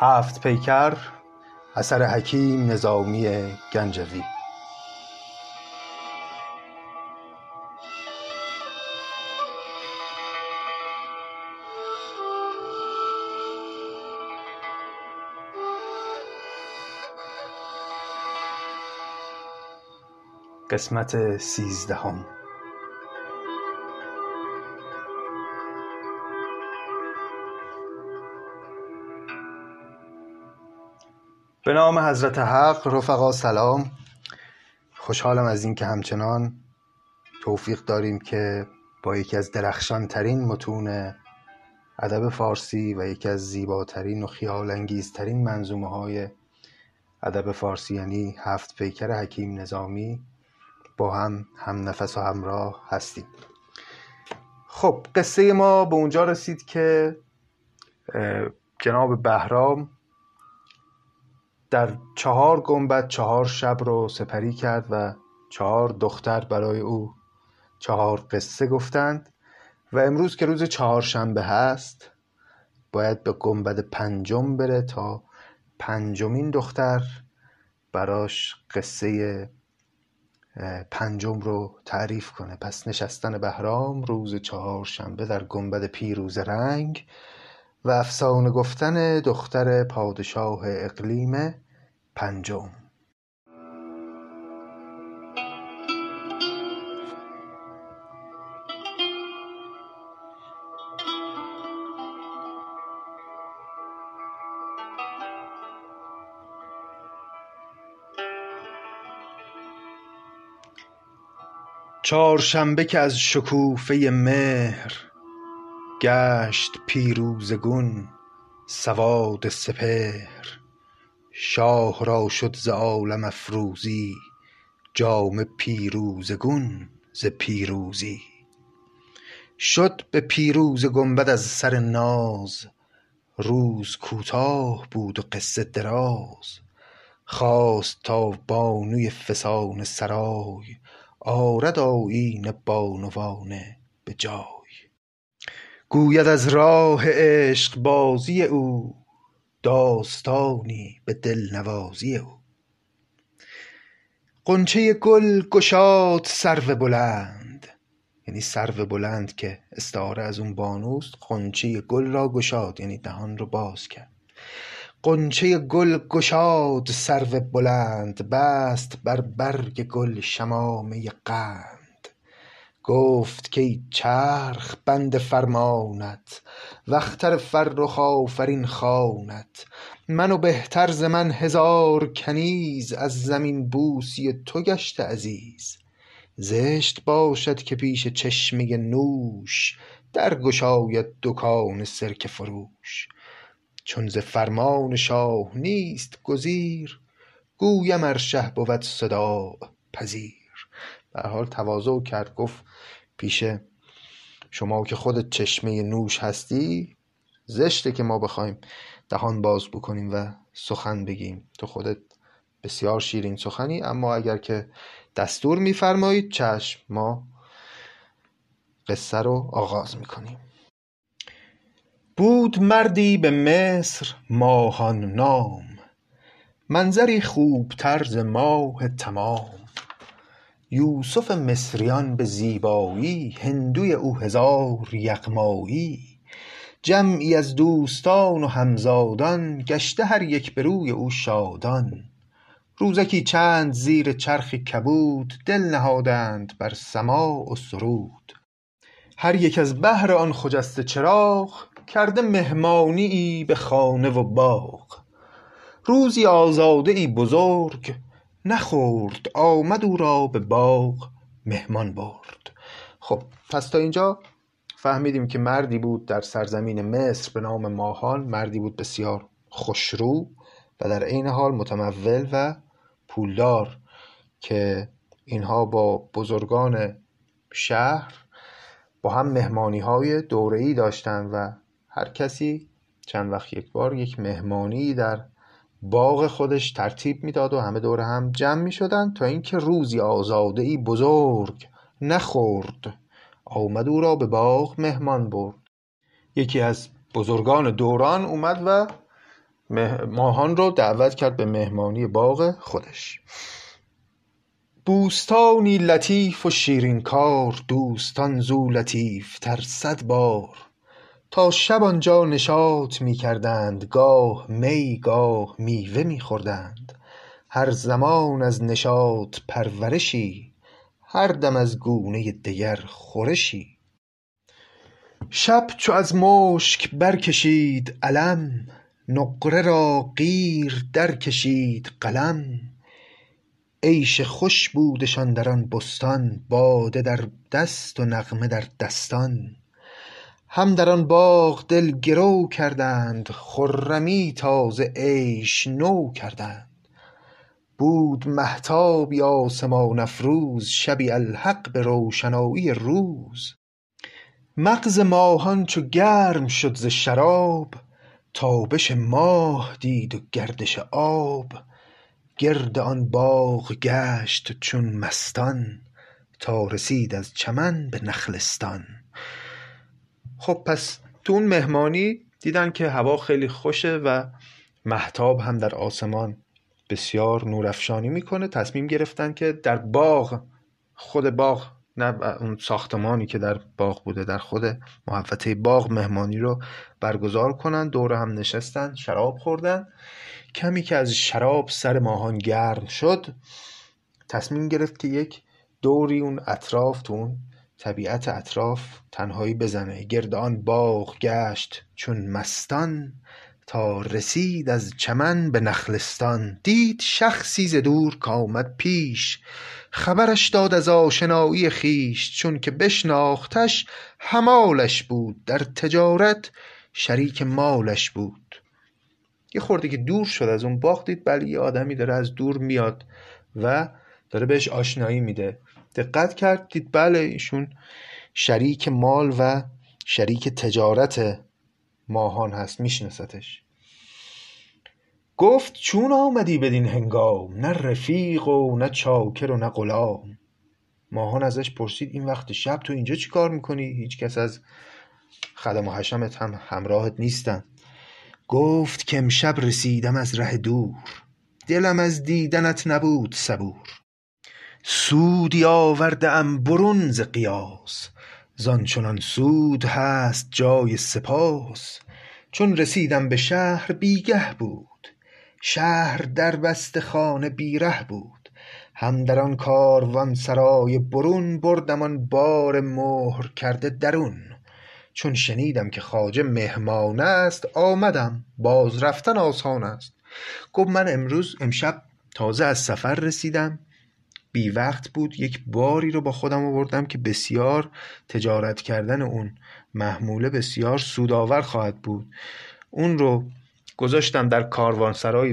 هفت پیکر اثر حکیم نظامی گنجوی. قسمت سیزدهم. به نام حضرت حق رفقا سلام. خوشحالم از اینکه همچنان توفیق داریم که با یکی از درخشان ترین متون ادب فارسی و یکی از زیباترین و خیال انگیزترین منظومه های ادب فارسی یعنی هفت پیکر حکیم نظامی با هم هم نفس و همراه هستیم. خب قصه ما به اونجا رسید که جناب بهرام در چهار گنبد چهار شب رو سپری کرد و چهار دختر برای او چهار قصه گفتند و امروز که روز چهارشنبه هست باید به گنبد پنجم بره تا پنجمین دختر براش قصه پنجم رو تعریف کنه. پس نشستن بهرام روز چهارشنبه در گنبد پیروز رنگ و افسانه گفتن دختر پادشاه اقلیم پنجم. چهارشنبه که از شکوفه مهر گشت پیروزه گون سواد سپهر. شاه را شد ز عالم افروزی جامه پیروزه گون ز پیروزی. شد به پیروزه گنبد از سر ناز روز کوتاه بود و قصه دراز. خواست تا بانوی فسانه سرای آرد آیین بانوانه به جای. گوید از راه عشقبازی او داستانی به دلنوازی او. غنچه گل گشاد سرو بلند یعنی سرو بلند که استعاره از اون بانوست غنچه گل را گشاد یعنی دهان رو باز کرد. غنچه گل گشاد سرو بلند بست بر برگ گل شمامه قند. گفت کای چرخ بند فرمانت و اختر فرخ آفرین خوانت. من و بهتر ز من هزار کنیز از زمین بوسی تو گشته عزیز. زشت باشد که پیش چشمه نوش در گشاید دکان سرکه فروش. چون ز فرمان شاه نیست گزیر گویم ار شه بود صداع پذیر. به حال تواضع کرد گفت پیش شما که خودت چشمه نوش هستی زشته که ما بخوایم دهان باز بکنیم و سخن بگیم. تو خودت بسیار شیرین سخنی اما اگر که دستور میفرمایید چشم ما قصه رو آغاز می‌کنیم. بود مردی به مصر ماهان نام منظری خوبتر ز ماه تمام. یوسف مصریان به زیبایی هندوی او هزار یغمایی. جمعی از دوستان و همزادان گشته هر یک به روی او شادان. روزکی چند زیر چرخی کبود دل نهادند بر سماع و سرود. هر یک از بهر آن خجسته چراغ کرده مهمانیی به خانه و باغ. روزی آزاده ای بزرگ نخورد آمد او را به باغ مهمان برد. خب پس تا اینجا فهمیدیم که مردی بود در سرزمین مصر به نام ماهان مردی بود بسیار خوشرو و در عین حال متمول و پولدار که اینها با بزرگان شهر با هم مهمانی های دوره ای داشتند و هر کسی چند وقت یک بار یک مهمانی در باغ خودش ترتیب می‌داد و همه دور هم جمع می شدن تا اینکه روزی آزاده ای بزرگ نخورد. آمد او را به باغ مهمان برد. یکی از بزرگان دوران اومد و ماهان رو دعوت کرد به مهمانی باغ خودش. بوستانی لطیف و شیرین کار دوستان زو لطیف تر صد بار. تا شب آنجا نشاط می کردند گاه می گاه میوه می خوردند. هر زمان از نشاط پرورشی هر دم از گونه دگر خورشی. شب چو از مشک برکشید علم نقره را قیر درکشید قلم. عیش خوش بودشان در آن بستان باده در دست و نغمه در دستان. هم در آن باغ دل گرو کردند خرمی تازه عیش نو کردند. بود مهتابی آسمان افروز شبی الحق به روشنایی روز. مغز ماهان چو گرم شد ز شراب تابش ماه دید و گردش آب. گرد آن باغ گشت چون مستان تا رسید از چمن به نخلستان. خب پس تو اون مهمانی دیدن که هوا خیلی خوشه و مهتاب هم در آسمان بسیار نورافشانی می‌کنه تصمیم گرفتن که در باغ خود باغ نه اون ساختمانی که در باغ بوده در خود محوطه باغ مهمانی رو برگزار کنن دور هم نشستن شراب خوردن. کمی که از شراب سر ماهان گرم شد تصمیم گرفت که یک دوری اون اطراف تو اون طبیعت اطراف تنهایی بزنه. گرد آن باغ گشت چون مستان تا رسید از چمن به نخلستان. دید شخصی ز دور کآمد پیش خبرش داد از آشنایی خویش. چون که بشناختش همالش بود در تجارت شریک مالش بود. یه خورده که دور شد از اون باغ دید بله یه آدمی داره از دور میاد و داره بهش آشنایی میده. دقت کرد دید بله ایشون شریک مال و شریک تجارت ماهان هست میشناستش. گفت چون آمدی بدین هنگام نه رفیق و نه چاکر و نه غلام. ماهان ازش پرسید این وقت شب تو اینجا چی کار می‌کنی؟ هیچ کس از خدم و حشمت هم همراهت نیستن. گفت که امشب رسیدم از ره دور. دلم از دیدنت نبود صبور. سودی آورده ام برون ز قیاس. زان چنان سود هست جای سپاس. چون رسیدم به شهر بیگه بود. شهر در بسته خانه بی ره بود. هم در آن کاروانسرای برون بردم آن بار مهر کرده درون. چون شنیدم که خواجه مهمان است آمدم. باز رفتن آسان است. گفت من امروز امشب تازه از سفر رسیدم. بی وقت بود. یک باری رو با خودم آوردم که بسیار تجارت کردن اون محموله بسیار سودآور خواهد بود. اون رو گذاشتم در کاروانسرای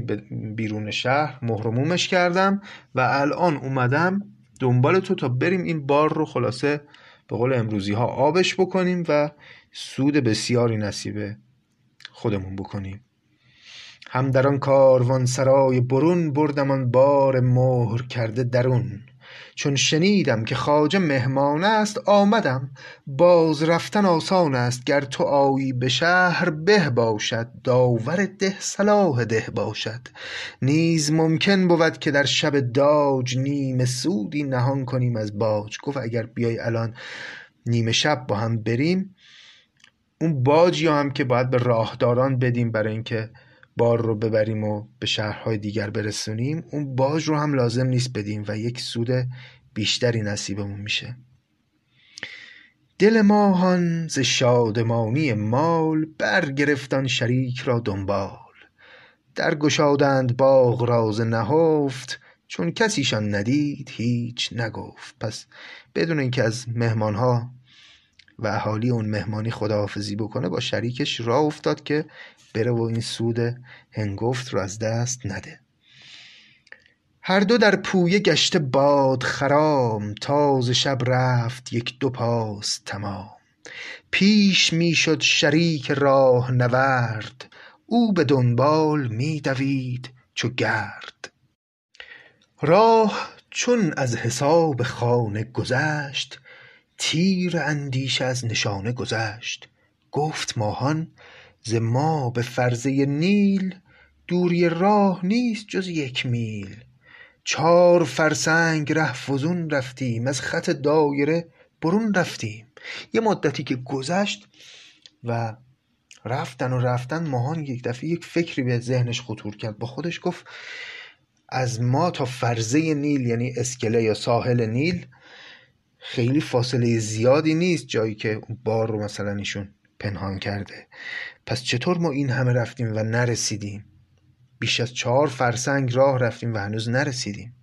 بیرون شهر مهرمومش کردم و الان اومدم دنبال تو تا بریم این بار رو خلاصه به قول امروزی ها آبش بکنیم و سود بسیاری نصیب خودمون بکنیم. هم در آن کاروانسرای برون بردم آن بار مهر کرده درون. چون شنیدم که خواجه مهمان است آمدم. باز رفتن آسان است گر تو آیی به شهر به باشد داور ده صلاح ده باشد. نیز ممکن بود که در شب داج نیمه سودی نهان کنیم از باج. گفت اگر بیای الان نیمه شب با هم بریم اون باجی هم که باید به راهداران بدیم برای اینکه بار رو ببریم و به شهرهای دیگر برسونیم اون باج رو هم لازم نیست بدیم و یک سود بیشتری نصیبمون میشه. دل ماهان ز شادمانی مال برگرفتان شریک را دنبال. در گشادند باغ راز نهفت چون کسیشان ندید هیچ نگفت. پس بدون اینکه از مهمانها و اهالی اون مهمانی خداحافظی بکنه با شریکش راه افتاد که بره و این سود هنگفت رو از دست نده. هر دو در پویه گشته باد خرام تاز شب رفت یک دو پاس تمام. پیش می‌شد شریک راه نورد او به دنبال می دوید چو گرد. راه چون از حساب خانه گذشت تیر اندیشه از نشانه گذشت. گفت ماهان ز ما به فرزه نیل دوری راه نیست جز یک میل. چار فرسنگ ره فزون رفتیم از خط دایره برون رفتیم. یه مدتی که گذشت و رفتن و رفتن ماهان یک دفعه یک فکری به ذهنش خطور کرد. با خودش گفت از ما تا فرزه نیل یعنی اسکله یا ساحل نیل خیلی فاصله زیادی نیست جایی که بار رو مثلا ایشون پنهان کرده. پس چطور ما این همه رفتیم و نرسیدیم؟ بیش از چهار فرسنگ راه رفتیم و هنوز نرسیدیم.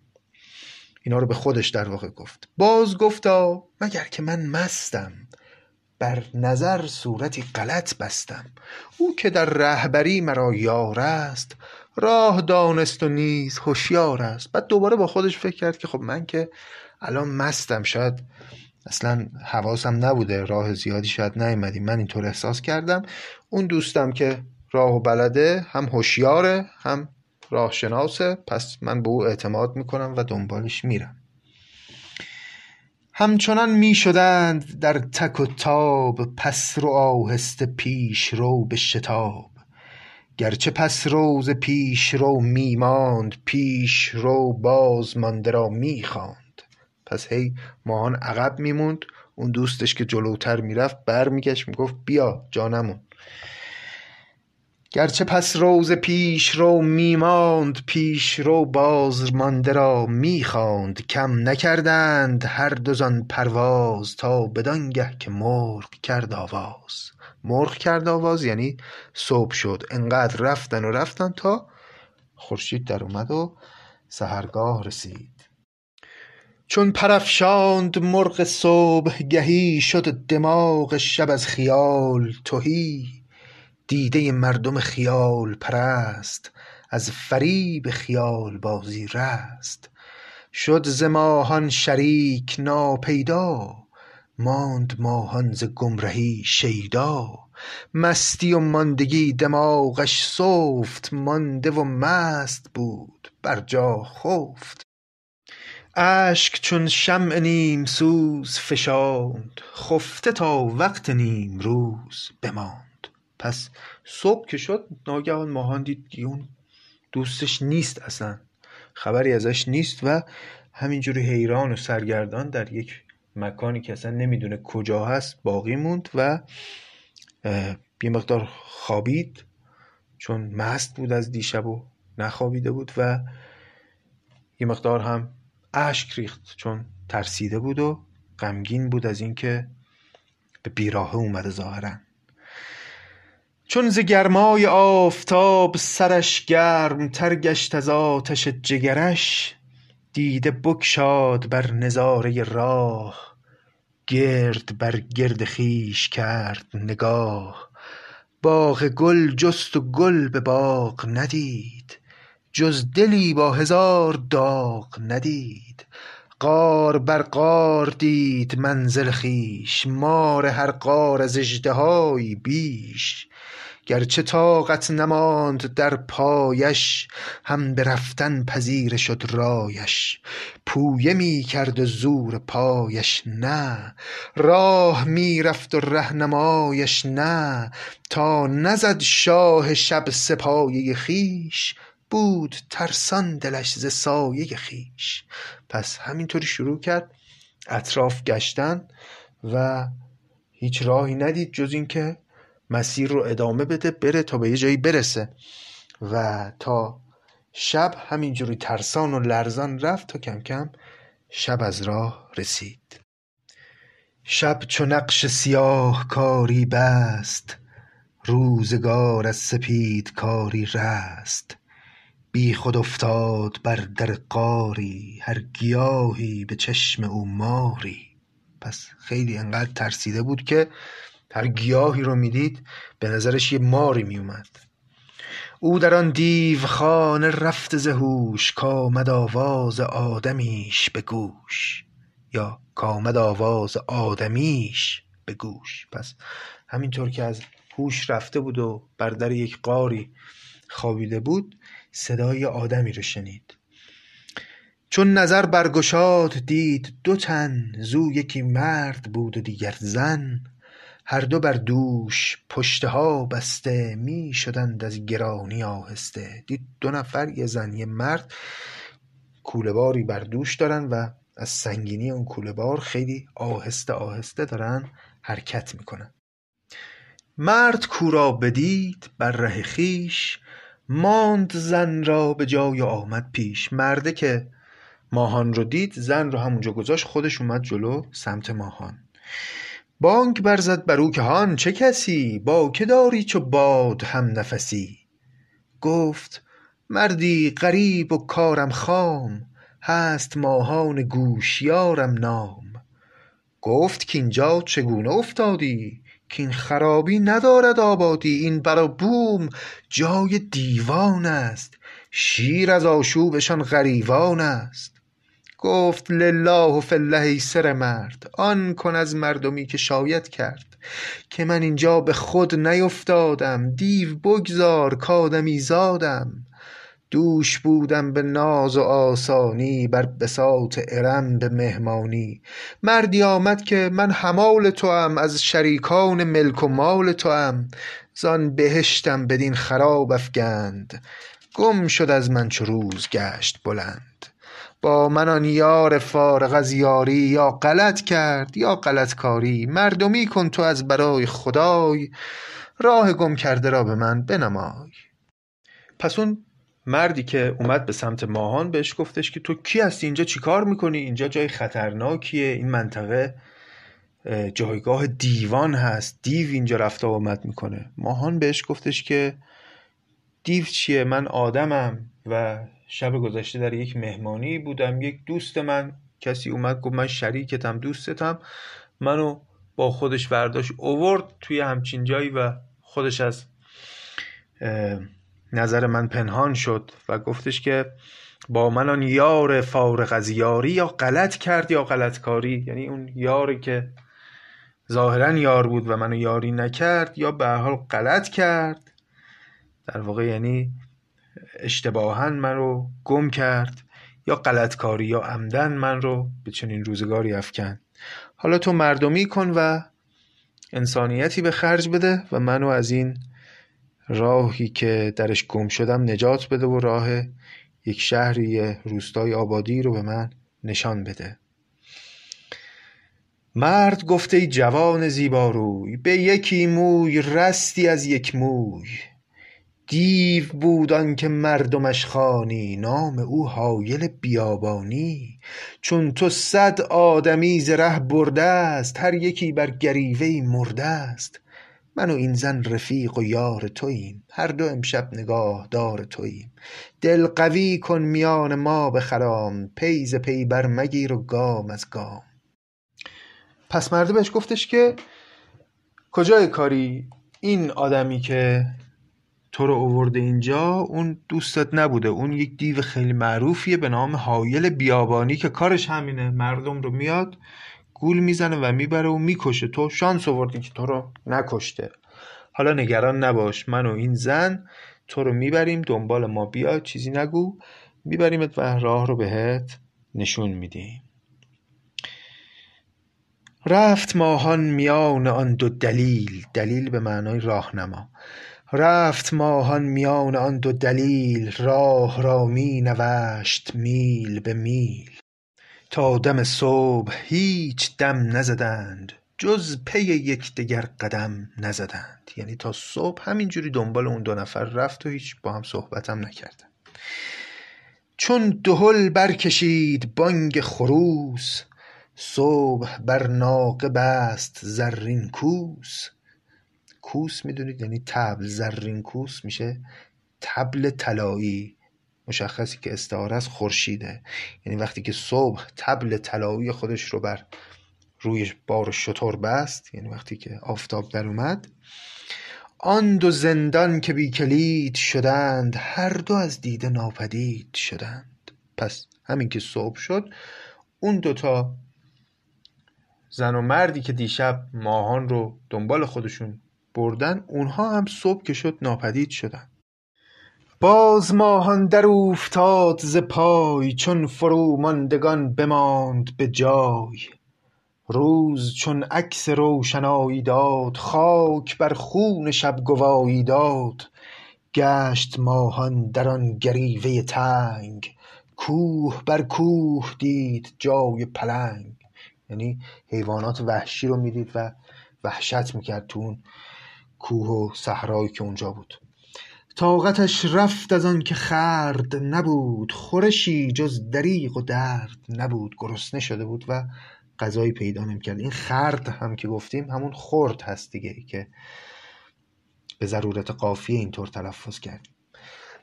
اینا رو به خودش در واقع گفت. باز گفتا مگر که من مستم بر نظر صورتی غلط بستم. او که در رهبری مرا یار است راه دانست و نیز هوشیار است. بعد دوباره با خودش فکر کرد که خب من که الان مستم شاید اصلا حواسم نبوده راه زیادی شاید نیومدیم. من اینطور احساس کردم. اون دوستم که راه و بلده هم هوشیاره هم راه شناسه. پس من به او اعتماد می‌کنم و دنبالش میرم. همچنان می شدند در تک و تاب پس رو آهسته پیش رو به شتاب. گرچه پس روز پیش رو می ماند پیش رو باز مانده را می پس هی ماهان عقب میموند. اون دوستش که جلوتر می‌رفت برمیگشت می‌گفت بیا جانمون. گرچه پس روز پیش رو می ماند پیش رو باز مانده را می خواند کم نکردند هر دو زان پرواز تا بدانگه که مرغ کرد آواز. مرغ کرد آواز یعنی صبح شد. انقدر رفتن و رفتن تا خورشید در اومد و سحرگاه رسید. چون پرافشاند مرغ صبحگهی شد دماغ شب از خیال تهی. دیده مردم خیال پرست از فریب خیال بازی رست. شد ز ماهان شریک ناپیدا ماند ماهان ز گمرهی شیدا. مستی و ماندگی دماغش سفت مانده و مست بود بر جا خفت. اشک چون شمع نیم سوز فشاند خفته تا وقت نیمروز بماند. پس صبح که شد ناگهان ماهان دید اون دوستش نیست اصلا. خبری ازش نیست و همینجوری حیران و سرگردان در یک مکانی که اصلا نمی‌دونه کجا هست باقی موند و یه مقدار خوابید. چون مست بود از دیشب و نخوابیده بود و یه مقدار هم اشک ریخت چون ترسیده بود و غمگین بود از اینکه به بیراهه اومده ظاهرا. چون ز گرمای آفتاب سرش گرم تر گشت از آتش جگرش دیده بگشاد بر نظاره راه گرد بر گرد خویش کرد نگاه. باغ گل جست و گل به باغ ندید. جز دلی با هزار داغ ندید. غار بر غار دید منزل خویش مار هر غار از اژدهایی بیش. گرچه طاقت نماند در پایش هم به رفتن پذیره شد رایش. پویه می کرد و زور پایش نه راه می رفت و رهنمایش نه. تا نزد شاه شب سپایه خویش بود ترسان دلش ز سایه خویش. پس همینطوری شروع کرد اطراف گشتن و هیچ راهی ندید جز اینکه مسیر رو ادامه بده بره تا به یه جایی برسه. و تا شب همینجوری ترسان و لرزان رفت تا کم کم شب از راه رسید. شب چو نقش سیاه کاری بست روزگار از سپید کاری رست. بی خود افتاد بر در غاری هر گیاهی به چشم او ماری. پس خیلی انقدر ترسیده بود که هر گیاهی رو می‌دید به نظرش یه ماری میومد. او در آن دیوخانه رفته ز هوش کآمد آواز آدمیش به گوش. یا کآمد آواز آدمیش به گوش. پس همینطور که از هوش رفته بود و بر در یک غاری خوابیده بود صدای آدمی رو شنید. چون نظر برگشاد دید دو تن زو یکی مرد بود و دیگر زن. هر دو بر دوش پشته ها بسته می شدند از گرانی آهسته. دید دو نفر یه زن یه مرد کوله باری بر دوش دارن و از سنگینی اون کوله بار خیلی آهسته آهسته دارن حرکت می‌کنن. مرد کورا بدید بر ره خیش ماند زن را به جای و آمد پیش. مرده که ماهان رو دید زن رو همونجا گذاشت خودش اومد جلو سمت ماهان. بانگ برزد بر او که هان چه کسی؟ با که داری چو باد هم نفسی؟ گفت مردی غریب و کارم خام هست ماهان گوشیارم نام. گفت کاینجا چگونه افتادی؟ کاین خرابی ندارد آبادی این بر و بوم جای دیوان است. شیر از آشوبشان غریوان است. گفت لله و فی الله ای سره مرد آن کن از مردمی که شاید کرد. که من اینجا به خود نیفتادم دیو بگذار کآدمی زادم. دوش بودم به ناز و آسانی بر بساط ارم به مهمانی. مردی آمد که من حمال توام از شریکان ملک و مال توام. زان بهشتم بدین خراب افگند. گم شد از من چو روز گشت بلند. با من آن یار فارغ از یاری یا غلط کرد یا غلط کاری. مردمی کن تو از برای خدای راه گم کرده را به من بنمای. پس اون مردی که اومد به سمت ماهان بهش گفتش که تو کی هستی؟ اینجا چیکار می‌کنی؟ اینجا جای خطرناکیه. این منطقه جایگاه دیوان هست. دیو اینجا رفت آمد می‌کنه. ماهان بهش گفتش که دیو چیه؟ من آدمم و شب گذشته در یک مهمانی بودم. یک دوست من کسی اومد گفت من شریکتم دوستتم. منو با خودش برداشت اوورد توی همچین جایی و خودش از نظر من پنهان شد و گفتش که با من آن یار فارغ از یاری یا غلط کرد یا غلط کاری یعنی اون یاری که ظاهرا یار بود و منو یاری نکرد یا به حال غلط کرد. در واقع یعنی اشتباها من رو گم کرد یا غلط کاری یا عمدن من رو به چنین روزگاری افکن حالا تو مردمی کن و انسانیتی به خرج بده و منو از این راهی که درش گم شدم نجات بده و راه یک شهری روستای آبادی رو به من نشان بده. مرد گفت ای جوان زیباروی به یکی موی رستی از یک موی. دیو بود آنکه مردمش خوانی نام او حایل بیابانی. چون تو صد آدمی ز ره برده ست هر یکی بر گریوه ای مرده ست من و این زن رفیق و یار توییم. هر دو امشب نگاهدار توییم. دل قوی کن میان ما به پی ز پی برمگیر و گام از گام. پس مرده بهش گفتش که کجای کاری این آدمی که تو رو اوورده اینجا؟ اون دوستت نبوده. اون یک دیو خیلی معروفیه به نام حایل بیابانی که کارش همینه. مردم رو میاد گول می‌زنه و می‌بره و می‌کشه. تو شانس آوردی که تو رو نکشته. حالا نگران نباش. من و این زن تو رو می‌بریم. دنبال ما بیا. چیزی نگو. میبریمت و راه رو بهت نشون میدیم. رفت ماهان میان آن دو دلیل. دلیل به معنای راهنما. رفت ماهان میان آن دو دلیل. راه را می نوشت میل به میل. تا دم صبح هیچ دم نزدند جز پی یکدیگر قدم نزدند. یعنی تا صبح همینجوری دنبال اون دو نفر رفت و هیچ با هم صحبت هم نکردن چون دهل برکشید بانگ خروس صبح بر ناقه بست زرین کوس. کوس می‌دونید؟ یعنی تبل. زرین کوس میشه تبل طلایی. مشخصی که استعاره از خورشیده. یعنی وقتی که صبح تبل طلایی خودش رو بر روی بار شتر بست یعنی وقتی که آفتاب در اومد آن دو زندان که بی کلید شدند هر دو از دیده ناپدید شدند. پس همین که صبح شد اون دوتا زن و مردی که دیشب ماهان رو دنبال خودشون بردن اونها هم صبح که شد ناپدید شدن. باز ماهان در اوفتاد ز پای چون فروماندگان بماند به جای. روز چون عکس روشنایی داد خاک بر خون شب گوایی داد. گشت ماهان در آن گریوه تنگ کوه بر کوه دید جای پلنگ. یعنی حیوانات وحشی رو می‌دید و وحشت می‌کرد تو اون کوه و صحرایی که اونجا بود. طاقتش رفت از آن که خرد نبود خورشی جز دریغ و درد نبود گرسنه شده بود و غذایی پیدا نمی‌کرد. این خرد هم که گفتیم همون خرد هست دیگه که به ضرورت قافیه اینطور تلفظ کردیم.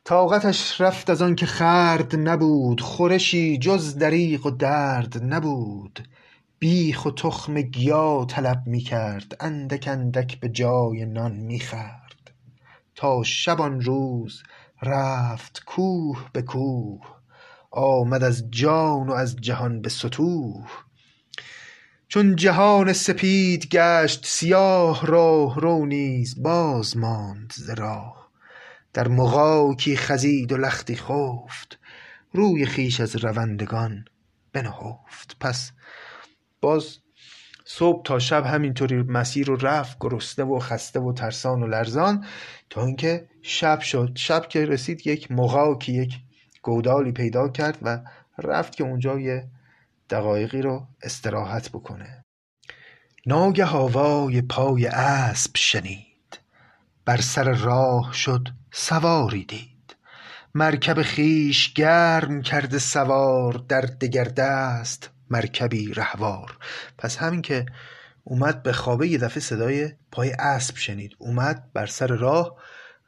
طاقتش رفت از آن که خرد نبود خورشی جز دریغ و درد نبود. بیخ و تخم گیا طلب می‌کرد اندک اندک به جای نان می‌خورد. تا شب آن روز رفت کوه به کوه آمد از جان و از جهان به ستوه چون جهان سپید گشت سیاه راه رو نیز باز ماند ز راه. در مغاکی خزید و لختی خفت روی خویش از روندگان بنهفت. پس باز صبح تا شب همینطوری مسیر رو رفت گرسنه و خسته و ترسان و لرزان تا اینکه شب شد. شب که رسید یک مغاکی یک گودالی پیدا کرد و رفت که اونجا یه دقایقی رو استراحت بکنه. ناگه آوای پای اسب شنید. بر سر راه شد سواری دید. مرکب خویش گرم کرده سوار در دگر دست. مرکبی رهوار. پس همین که اومد به خوابه یه دفعه صدای پای اسب شنید. اومد بر سر راه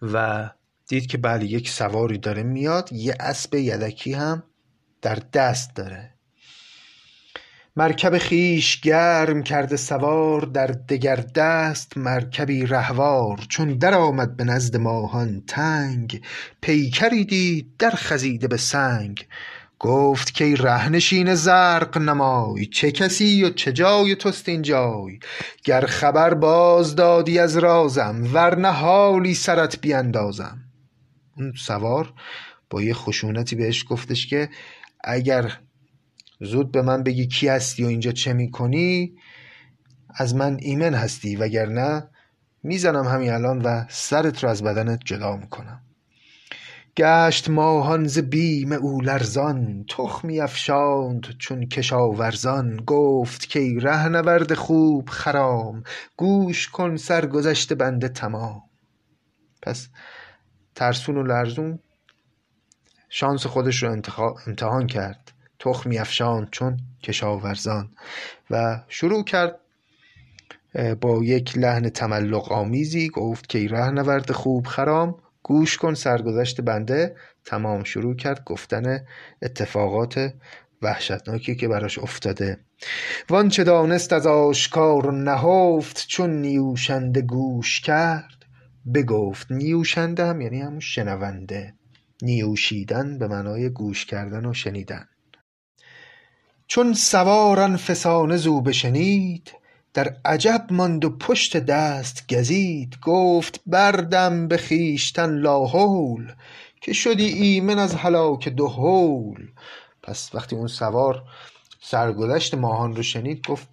و دید که بله یک سواری داره میاد. یه اسب یدکی هم در دست داره. مرکب خویش گرم کرده سوار در دگر دست. مرکبی رهوار چون درآمد به نزد ماهان تنگ. پیکری دید در خزیده به سنگ. گفت کای رهنشین زرق نمای چه کسی و چه جای توست این جای؟ گر خبر باز دادی از رازم ورنه حالی سرت بیندازم. اون سوار با یه خشونتی بهش گفتش که اگر زود به من بگی کی هستی و اینجا چه می‌کنی از من ایمن هستی وگرنه می‌زنم همین الان و سرت رو از بدنت جدا می‌کنم. گشت ماهان ز بیم او لرزان تخمی افشاند چون کشاورزان. گفت کای رهنورد خوب خرام گوش کن سرگذشت بنده تمام. پس ترسون و لرزون شانس خودش رو امتحان کرد. تخمی افشاند چون کشاورزان و شروع کرد با یک لحن تملق آمیزی. گفت که رهنورد خوب خرام گوش کن سرگذشت بنده. تمام شروع کرد گفتن اتفاقات وحشتناکی که براش افتاده. وانچه دانست از آشکار نهفت چون نیوشنده گوش کرد. بگفت نیوشنده هم یعنی همون شنونده. نیوشیدن به معنای گوش کردن و شنیدن. چون سوار آن فسانه زو بشنید در عجب ماند و پشت دست گزید گفت بردم به خویشتن لاحول که شدی ایمن از هلاک دهول پس وقتی اون سوار سرگذشت ماهان رو شنید گفت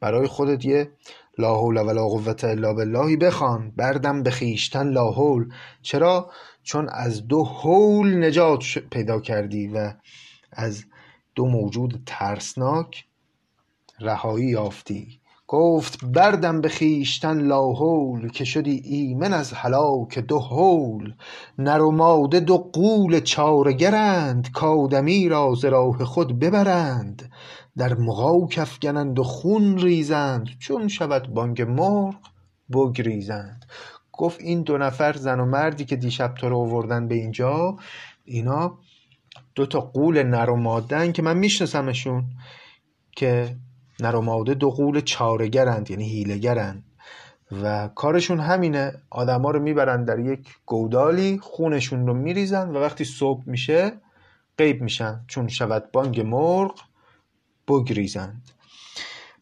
برای خودت یه لا حول ولا قوة الا باللهی بخوان بردم به خویشتن لاحول چرا؟ چون از دو حول نجات پیدا کردی و از دو موجود ترسناک رهایی یافتی. گفت بردم به خویشتن لاحول که شدی ایمن از هلاک دهول نر و ماده دو غول چاره گرند کآدمی را ز راه خود ببرند. در مغاک افگنند و خون ریزند چون شود بانگ مرغ بگریزند. گفت این دو نفر زن و مردی که دیشب تو رو آوردن به اینجا اینا دو تا غول نر و ماده‌ان که من میشناسمشون که نر و ماده دو غول چارهگرند یعنی هیلهگرند و کارشون همینه آدما رو می‌برن در یک گودالی خونشون رو میریزن و وقتی صبح میشه غیب میشن چون شود بانگ مرغ بگریزند.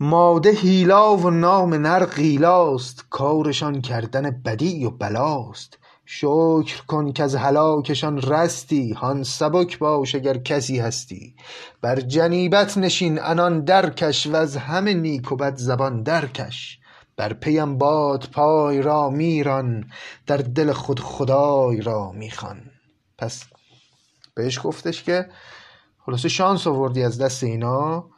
ماده هیلا و نام نر غیلاست کارشان کردن بدی و بلاست. شکر کن کز هلاکشان رستی هان سبک باش اگر کسی هستی. بر جنیبت نشین عنان درکش وز همه نیک و بد زبان درکش. بر پیم باد پای را می ران در دل خود خدای را می خوان پس بهش گفتش که خلاصه شانس آوردی از دست اینا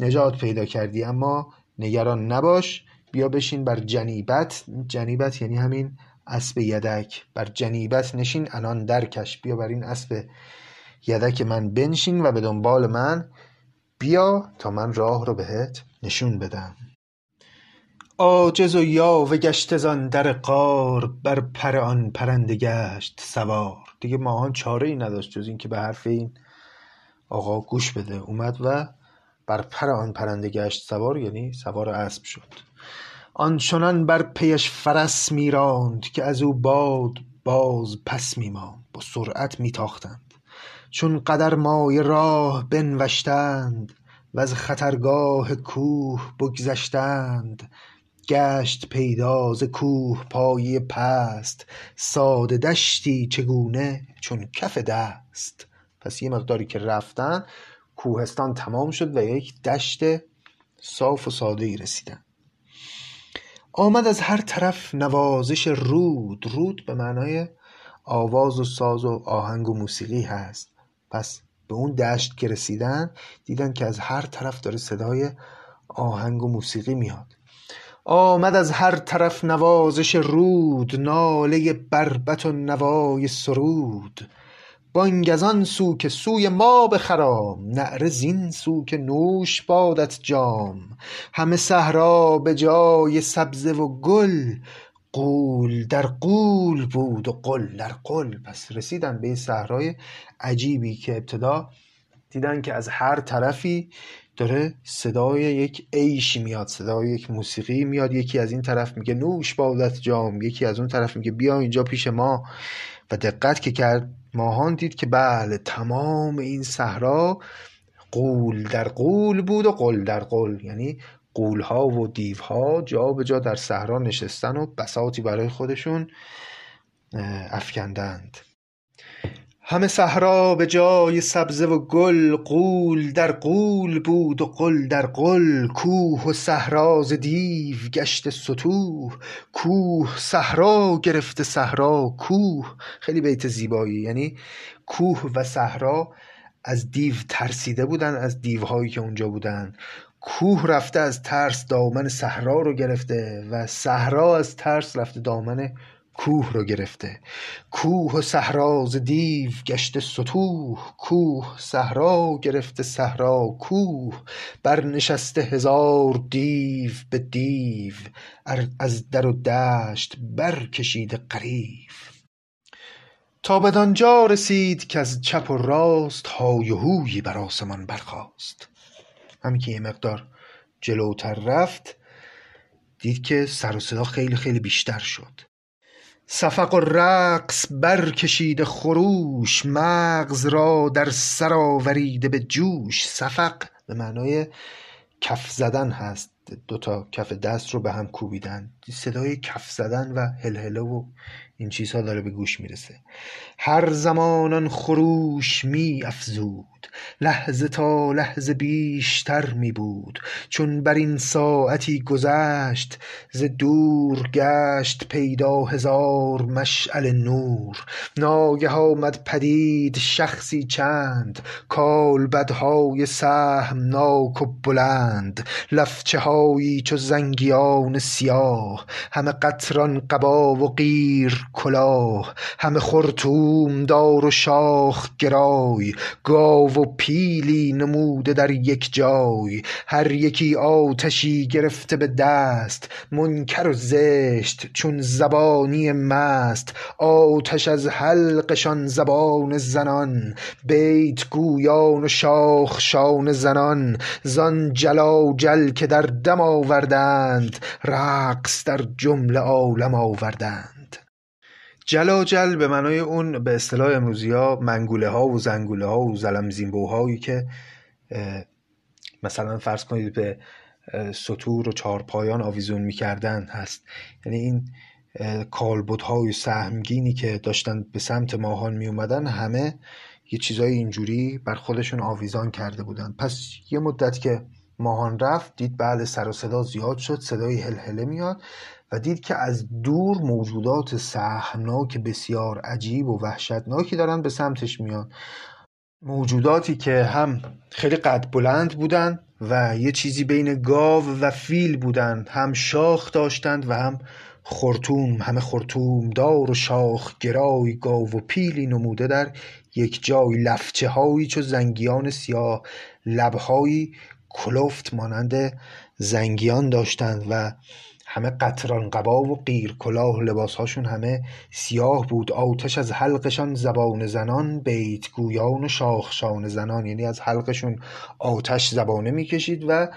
نجات پیدا کردی اما نگران نباش بیا بشین بر جنیبت. جنیبت یعنی همین اسب یدک. بر جنیبت نشین انان درکش. بیا بر این اسب یدک من بنشین و به دنبال من بیا تا من راه رو بهت نشون بدم. عاجز و یاوه گشته زان در قار بر پر آن پرنده گشت سوار. دیگه ماهان چاره ای نداشت جز اینکه به حرف این آقا گوش بده. اومد و بر پر آن پرنده گشت سوار یعنی سوار اسب شد. آنچنان بر پیش فرس می راند که از او باد باز پس می ماند با سرعت می تاختند چون قدر مای راه بنوشتند وز خطرگاه کوه بگذشتند گشت پیدا ز کوه پایه پست. ساده دشتی چگونه؟ چون کف دست. پس یه مقداری که رفتن کوهستان تمام شد و یک دشت صاف و ساده ای رسیدن. آمد از هر طرف نوازش رود. رود به معنای آواز و ساز و آهنگ و موسیقی هست. پس به اون دشت که رسیدن دیدن که از هر طرف داره صدای آهنگ و موسیقی میاد. آمد از هر طرف نوازش رود. ناله بربط و نوای سرود. بانگ از آن سو که سوی ما بخرام نعره زین سو که نوش بادت جام. همه صحرا به جای سبزه و گل غول در غول بود و قل در قل. پس رسیدن به این صحرای عجیبی که ابتدا دیدن که از هر طرفی داره صدای یک عیشی میاد صدای یک موسیقی میاد. یکی از این طرف میگه نوش بادت جام یکی از اون طرف میگه بیا اینجا پیش ما. و دقت که کرد ماهان دید که بله تمام این صحرا قول در قول بود و قل در قل. یعنی قولها و دیوها جا به جا در صحرا نشستن و بساطی برای خودشون افکندند. همه صحرا به جای سبزه و گل قول در قول بود و قل در قل. کوه و صحرا ز دیو گشته ستوه کوه صحرا گرفته صحرا. کوه خیلی بیت زیبایی. یعنی کوه و صحرا از دیو ترسیده بودن از دیوهایی که اونجا بودن. کوه رفته از ترس دامن صحرا رو گرفته و صحرا از ترس رفته دامن کوه رو گرفته. کوه و صحرا ز دیو گشته ستوه کوه صحرا گرفته صحرا کوه. برنشسته هزار دیو به دیو. از در و دشت برکشیده غریو تا بدانجا رسید کز چپ و راست های و هویی بر آسمان برخاست. همین که یه مقدار جلوتر رفت دید که سر و صدا خیلی خیلی بیشتر شد. صفق و رقص برکشیده خروش مغز را در سر آوریده به جوش. صفق به معنای کف زدن هست. دوتا کف دست رو به هم کوبیدن. صدای کف زدن و هلهله و این چیزها داره به گوش می‌رسه. هر زمان آن خروش می افزود. لحظه تا لحظه بیشتر می بود. چون بر این ساعتی گذشت ز دور گشت پیدا هزار مشعل نور. ناگه آمد پدید شخصی چند کالبدهای سهمناک و بلند. لفچه هایی چو زنگیان سیاه همه قطران قبا و قیر کلاه همه خرطوم دار و شاخ گرای گاو و پیلی نموده در یک جای هر یکی آتشی گرفته به دست منکر و زشت چون زبانی مست آتش از حلقشان زبان زنان بیت گویان و شاخشان زنان زان جلاجل که در دم آوردند رقص در جمله عالم آوردند. جلاجل به معنای اون به اصطلاح امروزی ها منگوله ها و زنگوله ها و زلمزینبوهایی که مثلا فرض کنید به سطور و چهارپایان آویزون می‌کردن هست. یعنی این کالبدهای سهمگینی که داشتن به سمت ماهان می اومدن همه یه چیزای اینجوری بر خودشون آویزان کرده بودن. پس یه مدت که ماهان رفت دید بعد سر و صدا زیاد شد صدای هلهله میاد. و دید که از دور موجودات سهمناک بسیار عجیب و وحشتناکی دارن به سمتش میان. موجوداتی که هم خیلی قد بلند بودن و یه چیزی بین گاو و فیل بودند هم شاخ داشتند و هم خرطوم همه خرطوم دار و شاخ گرای گاو و پیلی نموده در یک جای لفچه هایی چو زنگیان سیاه لبهایی کلفت مانند زنگیان داشتند و همه قطران قبا و قیر کلاه لباسهاشون همه سیاه بود. آتش از حلقشان زبان زنان بیت گویان و شاخشان زنان. یعنی از حلقشون آتش زبانه می‌کشید و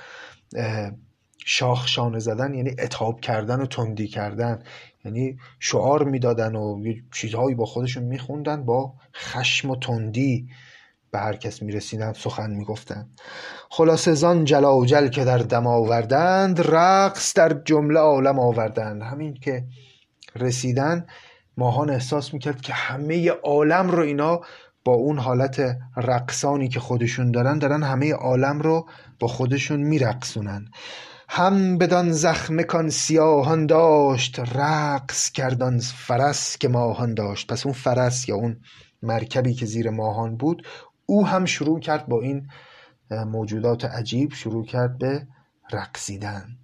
شاخشانه زدن یعنی اتاب کردن و تندی کردن. یعنی شعار می‌دادن و چیزهایی با خودشون میخوندن با خشم و تندی. به هر کس می‌رسیدن سخن می‌گفتند خلاصه زان جلاجل که در دم آوردند رقص در جمله عالم آوردند. همین که رسیدن ماهان احساس می‌کرد که همه عالم رو اینا با اون حالت رقصانی که خودشون دارن دارن همه عالم رو با خودشون میرقصونن. هم بدان زخم کان سیاهان داشت رقص کردان فرس که ماهان داشت. پس اون فرس یا اون مرکبی که زیر ماهان بود او هم شروع کرد با این موجودات عجیب شروع کرد به رقصیدن.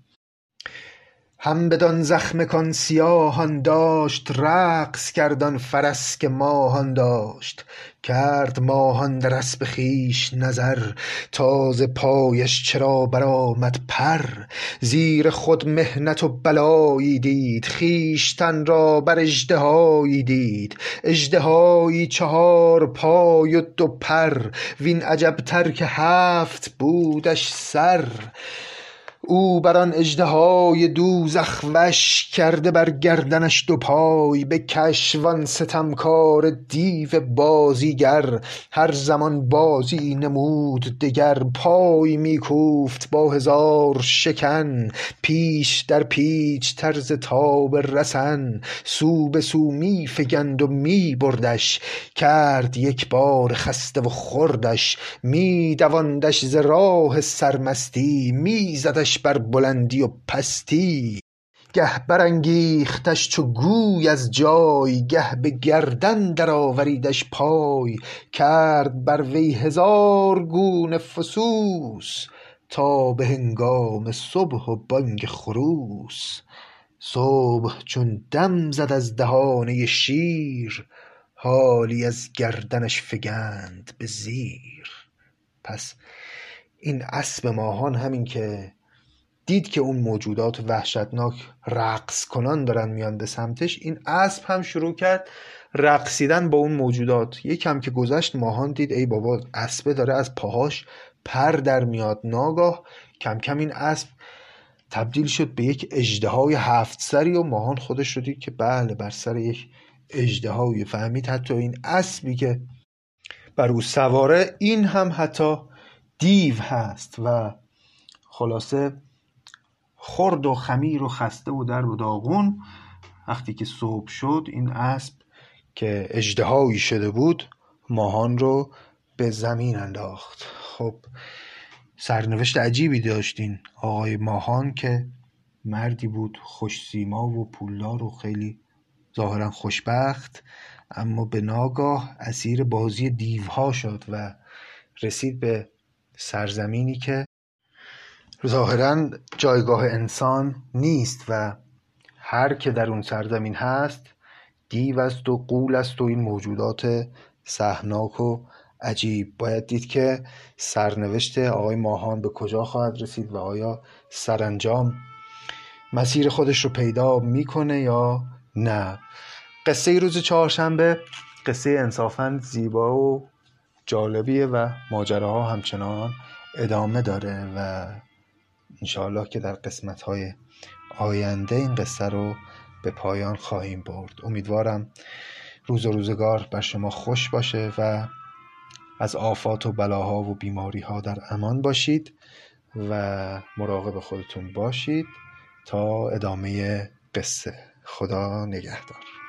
هم بدان زخم کان سیاهان داشت رقص کردان فرس که ماهان داشت. کرد ماهان در اسب خویش نظر تا ز پایش چرا برآمد پر. زیر خود محنت و بلایی دید خویشتن را بر اژدهایی دید. اژدهایی چهار پای و دو پر وین عجبتر که هفت بودش سر. او بر آن اژدهای دوزخ وش کرده بر گردنش دو پای بکش وان ستمکار دیو بازیگر. هر زمان بازی نمود دگر پای می کوفت با هزار شکن. پیش در پیچ طرز تاب رسن. سو به سو می فگند و می بردش کرد یک بار خسته و خردش می دواندش ز راه سرمستی. می زدش بر بلندی و پستی گه برانگیختش چو گوی از جای گه به گردن در آوریدش پای کرد بر وی هزار گونه فسوس تا به هنگام صبح و بانگ خروس. صبح چون دم زد از دهانه شیر حالی از گردنش فگند به زیر. پس این اسب ماهان همین که دید که اون موجودات وحشتناک رقص کنان دارن میان به سمتش این اسب هم شروع کرد رقصیدن با اون موجودات. یکم که گذشت ماهان دید ای بابا اسبه داره از پاهاش پر در میاد. ناگاه کم کم این اسب تبدیل شد به یک اجده هفت سری و ماهان خودش رو دید که بله بر سر یک اجده فهمید. حتی این اسبی که بر او سواره این هم حتی دیو هست و خلاصه خرد و خمیر و خسته و در و داغون. وقتی که صبح شد این اسب که اجدهایی شده بود ماهان رو به زمین انداخت. خب سرنوشت عجیبی داشتین. آقای ماهان که مردی بود خوش سیما و پولدار و خیلی ظاهرا خوشبخت اما به ناگاه اسیر بازی دیوها شد و رسید به سرزمینی که ظاهرا جایگاه انسان نیست و هر که در اون سرزمین هست دیو است و قول است و این موجودات سهناک و عجیب. باید دید که سرنوشت آقای ماهان به کجا خواهد رسید و آیا سرانجام مسیر خودش رو پیدا می‌کنه یا نه. قصه روز چهارشنبه قصه انصافا زیبا و جالبیه و ماجراها همچنان ادامه داره و انشاءالله که در قسمت های آینده این قصه رو به پایان خواهیم برد. امیدوارم روز و روزگار بر شما خوش باشه و از آفات و بلاها و بیماری ها در امان باشید و مراقب خودتون باشید تا ادامه قصه. خدا نگهدار.